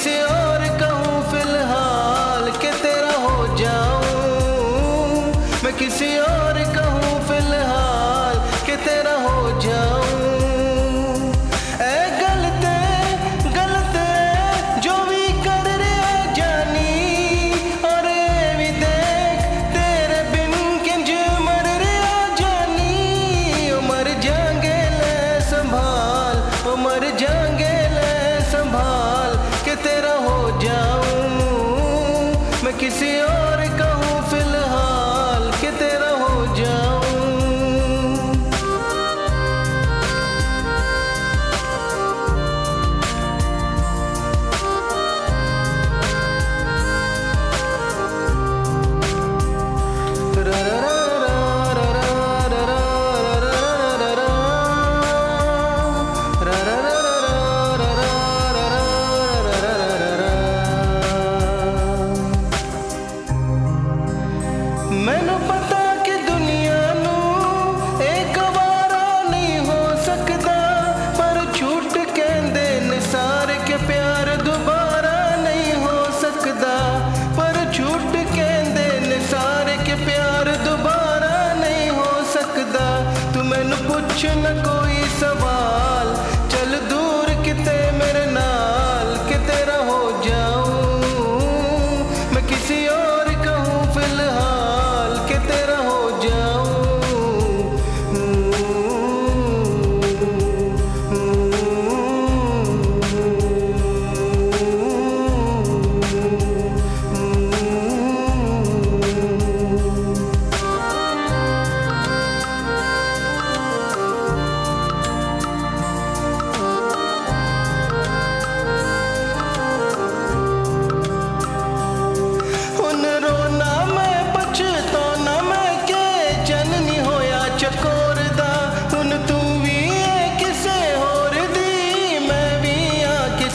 किसी और कहूँ, फ़िलहाल के तेरा हो जाऊँ। मैं किसी और कहूँ, फ़िलहाल के तेरा हो जाऊँ। que se ora. shouldn't let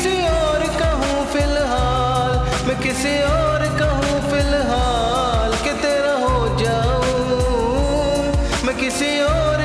किसी और कहूँ फ़िलहाल, मैं किसी और कहूँ फ़िलहाल कि तेरा हो जाऊँ, मैं किसी और